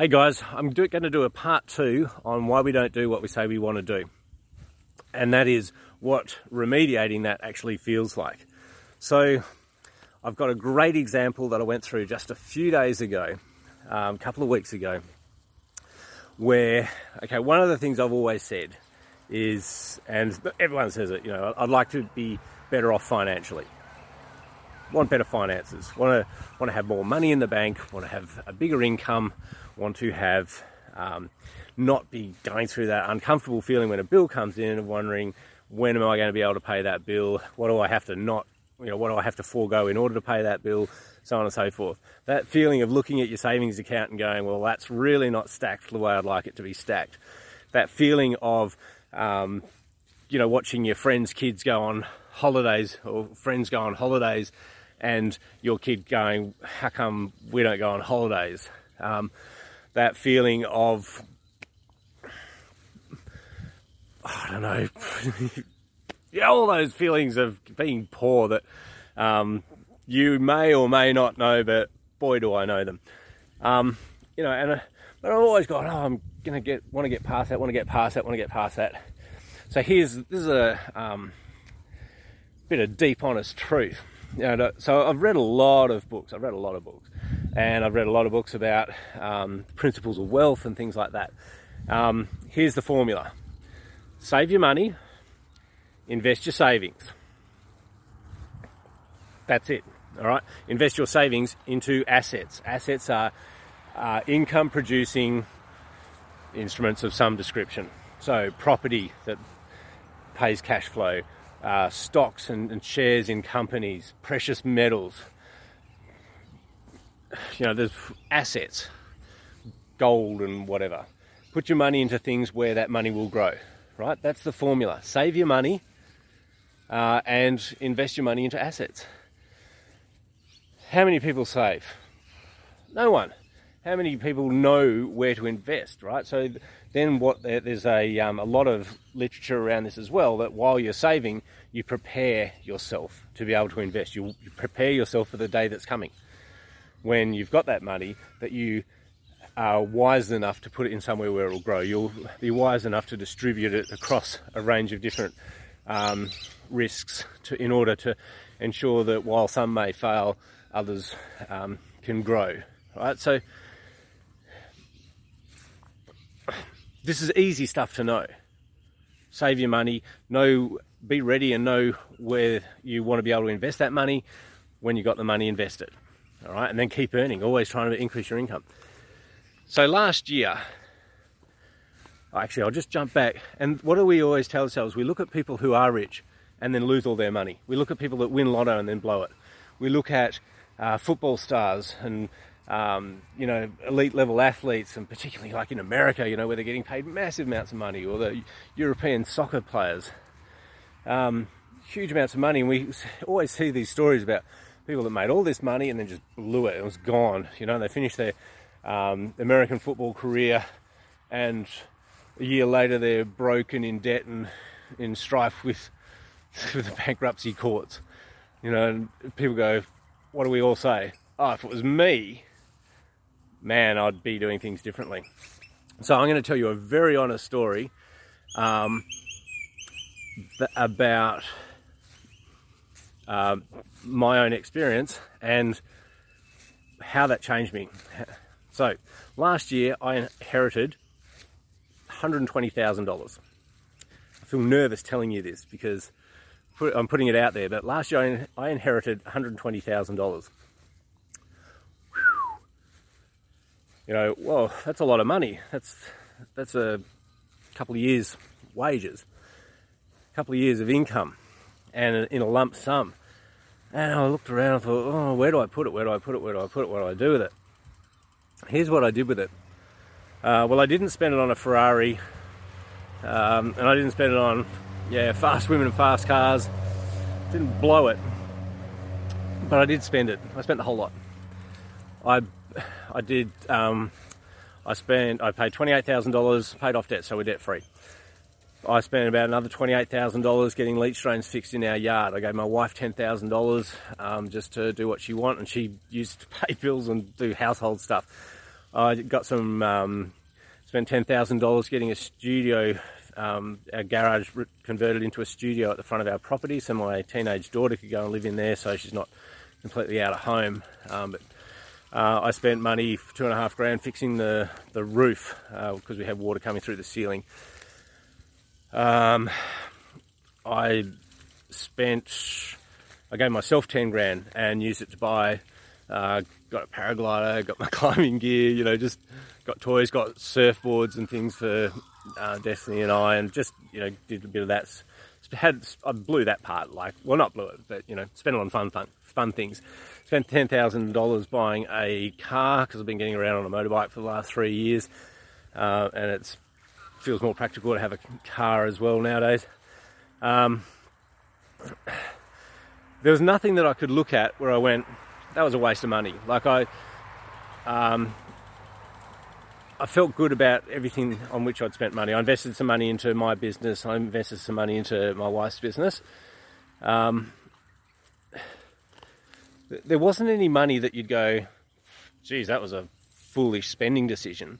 Hey guys, I'm do, going to do a part two on why we don't do what we say we want to do. And that is what remediating that actually feels like. So, I've got a great example that I went through just a few days ago, um, a couple of weeks ago, where, okay, one of the things I've always said is, and everyone says it, you know, I'd like to be better off financially want better finances, want to want to have more money in the bank, want to have a bigger income, want to have um, not be going through that uncomfortable feeling when a bill comes in of wondering when am I going to be able to pay that bill? What do I have to not, you know, what do I have to forego in order to pay that bill? So on and so forth. That feeling of looking at your savings account and going, well, that's really not stacked the way I'd like it to be stacked. That feeling of, um, you know, watching your friends' kids go on holidays or friends go on holidays and your kid going, how come we don't go on holidays? Um, that feeling of I don't know, yeah, all those feelings of being poor that um, you may or may not know, but boy, do I know them. Um, you know, and uh, but I've always gone, oh, I'm gonna get, want to get past that, want to get past that, want to get past that. So here's this is a um, bit of deep, honest truth. You know, so I've read a lot of books. I've read a lot of books, and I've read a lot of books about um, principles of wealth and things like that. Um, here's the formula: save your money, invest your savings. That's it. All right. Invest your savings into assets. Assets are uh, income producing instruments of some description. So, property that pays cash flow, uh, stocks and, and, shares in companies, precious metals. You know, there's assets, gold and whatever. Put your money into things where that money will grow, right? That's the formula. Save your money uh, and invest your money into assets. How many people save? No one. How many people know where to invest, right? So then what there's a, um, a lot of literature around this as well that while you're saving, you prepare yourself to be able to invest. You, you prepare yourself for the day that's coming when you've got that money that you are wise enough to put it in somewhere where it will grow. You'll be wise enough to distribute it across a range of different um, risks to, in order to ensure that while some may fail, others um, can grow. Right? So this is easy stuff to know. Save your money, know, be ready and know where you want to be able to invest that money when you've got the money invested. All right, and then keep earning, always trying to increase your income. So last year, actually, I'll just jump back. And what do we always tell ourselves? We look at people who are rich and then lose all their money. We look at people that win lotto and then blow it. We look at uh, football stars and um, you know, elite level athletes, and particularly like in America, you know, where they're getting paid massive amounts of money, or the European soccer players, um, huge amounts of money. And we always see these stories about people that made all this money and then just blew it. It was gone. You know, they finished their um, American football career, and a year later they're broken in debt and in strife with, with the bankruptcy courts. You know, and people go, "What do we all say?" Oh, if it was me, man, I'd be doing things differently. So I'm going to tell you a very honest story um, about um, my own experience and how that changed me. So last year I inherited $120,000. I feel nervous telling you this because I'm putting it out there, but last year I inherited $120,000. You know, well, that's a lot of money. That's that's a couple of years' wages, a couple of years of income, and in a lump sum. And I looked around and thought, oh, where do I put it? Where do I put it? Where do I put it? What do I do with it? Here's what I did with it. Uh, well, I didn't spend it on a Ferrari, um, and I didn't spend it on, yeah, fast women and fast cars. Didn't blow it, but I did spend it. I spent the whole lot. I I did. Um, I spent. I paid twenty eight thousand dollars, paid off debt, so we're debt free. I spent about another twenty eight thousand dollars getting leach drains fixed in our yard. I gave my wife ten thousand um, dollars just to do what she wanted, and she used to pay bills and do household stuff. I got some, um, spent $10,000 getting a studio, um, our garage converted into a studio at the front of our property so my teenage daughter could go and live in there so she's not completely out of home. Um, but uh, I spent money, two and a half grand, fixing the, the roof because uh, we had water coming through the ceiling. Um, I spent, I gave myself 10 grand and used it to buy, uh, got a paraglider, got my climbing gear, you know, just got toys, got surfboards and things for uh, Destiny and I, and just, you know, did a bit of that. Had I blew that part, like, well, not blew it, but, you know, spent it on fun, fun, fun things. Spent $10,000 buying a car because I've been getting around on a motorbike for the last three years. Uh, and it feels more practical to have a car as well nowadays. Um, there was nothing that I could look at where I went, that was a waste of money. Like I, um, I felt good about everything on which I'd spent money. I invested some money into my business. I invested some money into my wife's business. Um, there wasn't any money that you'd go, geez, that was a foolish spending decision.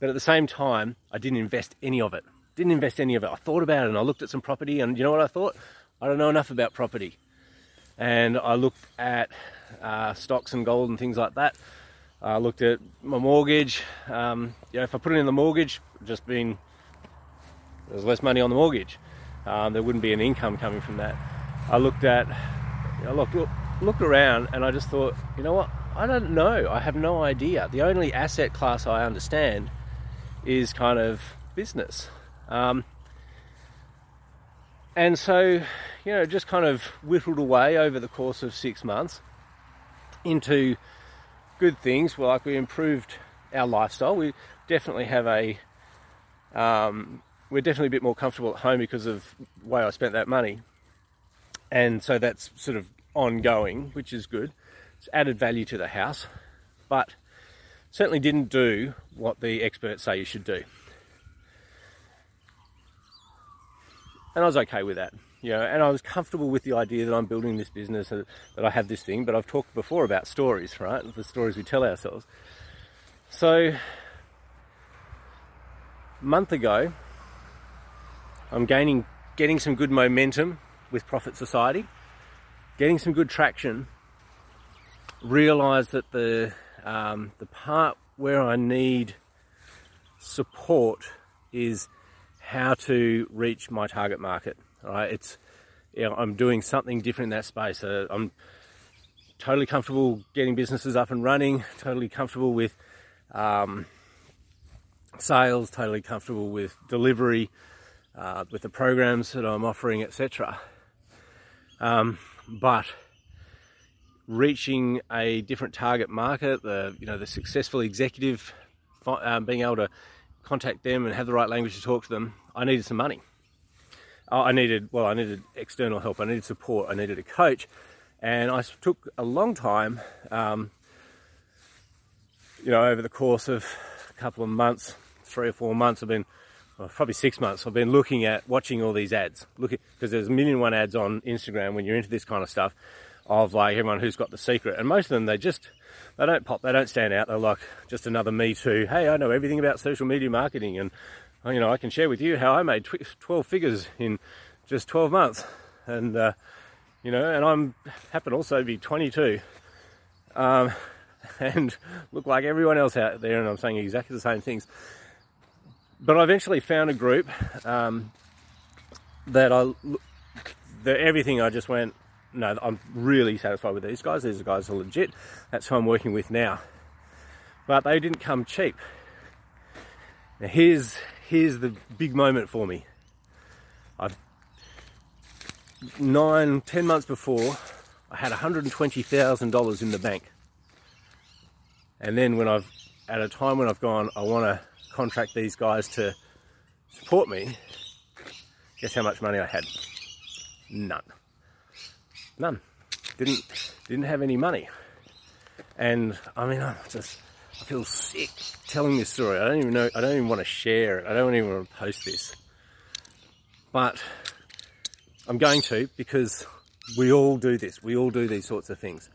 But at the same time, I didn't invest any of it. Didn't invest any of it. I thought about it and I looked at some property, and you know what I thought? I don't know enough about property. And I looked at uh, stocks and gold and things like that. I looked at my mortgage. Um, you know, if I put it in the mortgage, just been there's less money on the mortgage. Um, there wouldn't be an income coming from that. I looked at, you know, looked, looked around and I just thought, you know what? I don't know. I have no idea. The only asset class I understand is kind of business. Um, and so, you know, just kind of whittled away over the course of six months into good things. Well, like we improved our lifestyle. We definitely have a, um, we're definitely a bit more comfortable at home because of the way I spent that money. And so that's sort of ongoing, which is good. It's added value to the house, but certainly didn't do what the experts say you should do. And I was okay with that, you know, and I was comfortable with the idea that I'm building this business, that I have this thing, but I've talked before about stories, right? The stories we tell ourselves. So, a month ago, I'm gaining, getting some good momentum with Profit Society getting some good traction, realize that the um, the part where I need support is how to reach my target market. Right, it's you know, I'm doing something different in that space. Uh, I'm totally comfortable getting businesses up and running. Totally comfortable with um, sales. Totally comfortable with delivery, uh, with the programs that I'm offering, etc. Um, but reaching a different target market, the you know the successful executive, um, being able to contact them and have the right language to talk to them, I needed some money. I needed well, I needed external help. I needed support. I needed a coach, and I took a long time. Um, you know, over the course of a couple of months, three or four months, I've been well, probably six months, I've been looking at watching all these ads. Looking because there's a million one ads on Instagram when you're into this kind of stuff of like everyone who's got the secret, and most of them they just they don't pop, they don't stand out. They're like just another me too. Hey, I know everything about social media marketing, and you know I can share with you how I made 12 figures in just 12 months, and uh, you know, and I'm happen also to be 22. Um, and look like everyone else out there, and I'm saying exactly the same things but I eventually found a group um, that I, that everything I just went, no, I'm really satisfied with these guys. These guys are legit. That's who I'm working with now. But they didn't come cheap. Now here's here's the big moment for me. I've nine, ten months before, I had $120,000 in the bank. And then when I've, at a time when I've gone, I want to contract these guys to support me, guess how much money I had? None. None. Didn't didn't have any money. And I mean, I'm just I feel sick telling this story. I don't even know. I don't even want to share it. I don't even want to post this. But I'm going to because we all do this. We all do these sorts of things.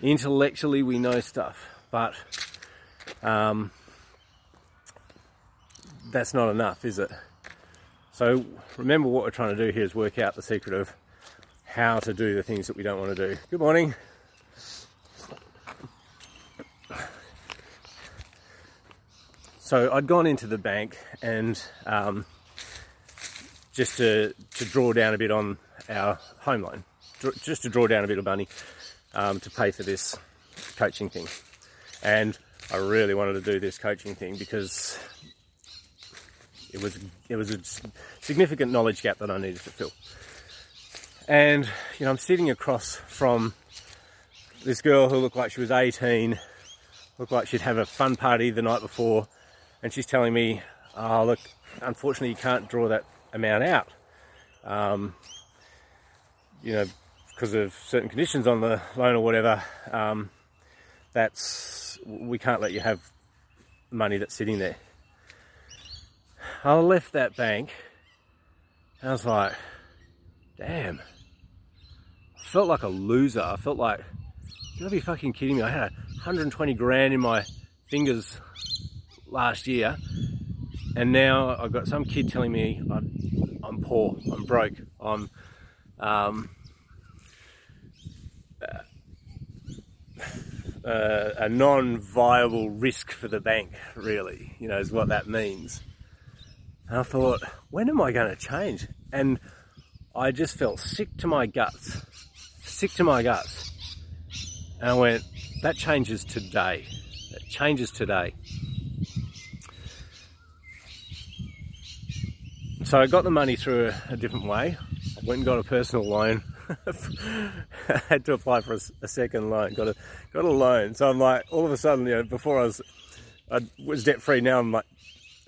Intellectually, we know stuff, but um, that's not enough, is it? So remember what we're trying to do here is work out the secret of how to do the things that we don't want to do. Good morning. So I'd gone into the bank and um, just to, to draw down a bit on our home loan, just to draw down a bit of money um, to pay for this coaching thing. And I really wanted to do this coaching thing because it was it was a significant knowledge gap that I needed to fill. And you know, I'm sitting across from this girl who looked like she was 18, looked like she'd have a fun party the night before, and she's telling me, "Oh, look, unfortunately, you can't draw that amount out. Um, you know, because of certain conditions on the loan or whatever. Um, that's we can't let you have money that's sitting there." I left that bank. I was like, "Damn." I felt like a loser. I felt like, you gotta be fucking kidding me. I had 120 grand in my fingers last year, and now I've got some kid telling me I'm, I'm poor, I'm broke, I'm um, uh, a non-viable risk for the bank. Really, you know, is what that means. And I thought, when am I going to change? And I just felt sick to my guts, sick to my guts. And I went, that changes today. That changes today. So I got the money through a, a different way. I went and got a personal loan. I had to apply for a, a, second loan. Got a got a loan. So I'm like, all of a sudden, you know, before I was I was debt free. Now I'm like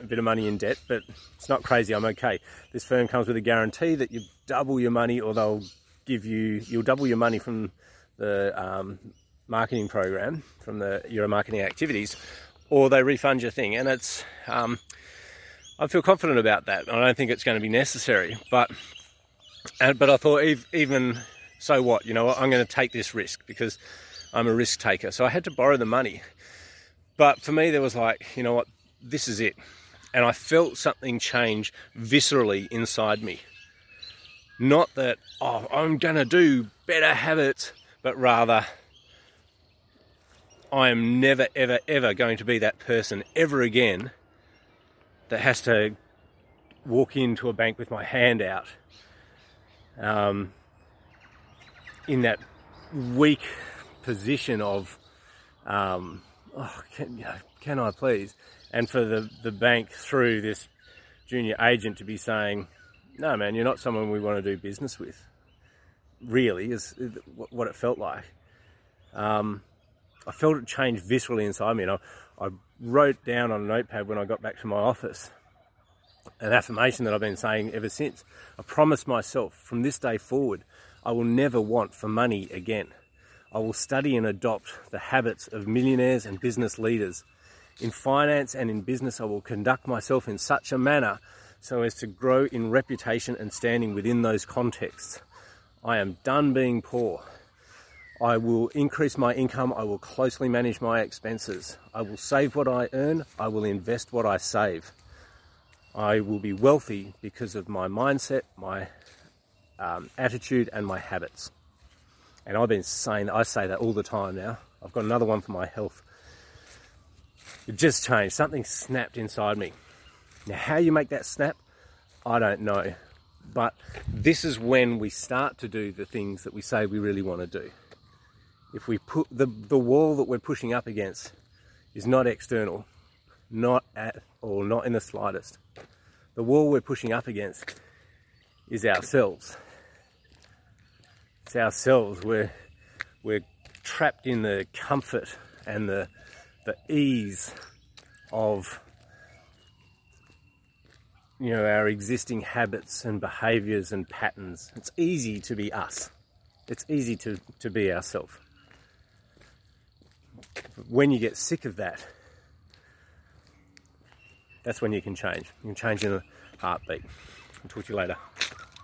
a bit of money in debt, but it's not crazy. I'm okay. This firm comes with a guarantee that you double your money, or they'll give you you'll double your money from the um, marketing program from the your marketing activities, or they refund your thing, and it's. Um, I feel confident about that. I don't think it's going to be necessary, but and, but I thought even so what, you know, I'm going to take this risk because I'm a risk taker. So I had to borrow the money. But for me, there was like, you know what, this is it. And I felt something change viscerally inside me. Not that, oh, I'm going to do better habits, but rather, I am never, ever, ever going to be that person ever again that has to walk into a bank with my hand out um, in that weak position of, um, oh, can, can I please? And for the, the bank through this junior agent to be saying, no, man, you're not someone we want to do business with. Really, is what it felt like. Um, I felt it change viscerally inside me, and I, I wrote down on a notepad when I got back to my office an affirmation that I've been saying ever since. I promise myself from this day forward, I will never want for money again. I will study and adopt the habits of millionaires and business leaders. In finance and in business, I will conduct myself in such a manner so as to grow in reputation and standing within those contexts. I am done being poor. I will increase my income. I will closely manage my expenses. I will save what I earn. I will invest what I save. I will be wealthy because of my mindset, my um, attitude, and my habits. And I've been saying, I say that all the time now. I've got another one for my health. It just changed. Something snapped inside me. Now, how you make that snap, I don't know. But this is when we start to do the things that we say we really want to do. If we put the, the wall that we're pushing up against is not external, not at all, not in the slightest. The wall we're pushing up against is ourselves. It's ourselves. We're, we're trapped in the comfort and the, the ease of you know our existing habits and behaviors and patterns. It's easy to be us. It's easy to, to be ourselves. When you get sick of that, that's when you can change. You can change in a heartbeat. I'll talk to you later.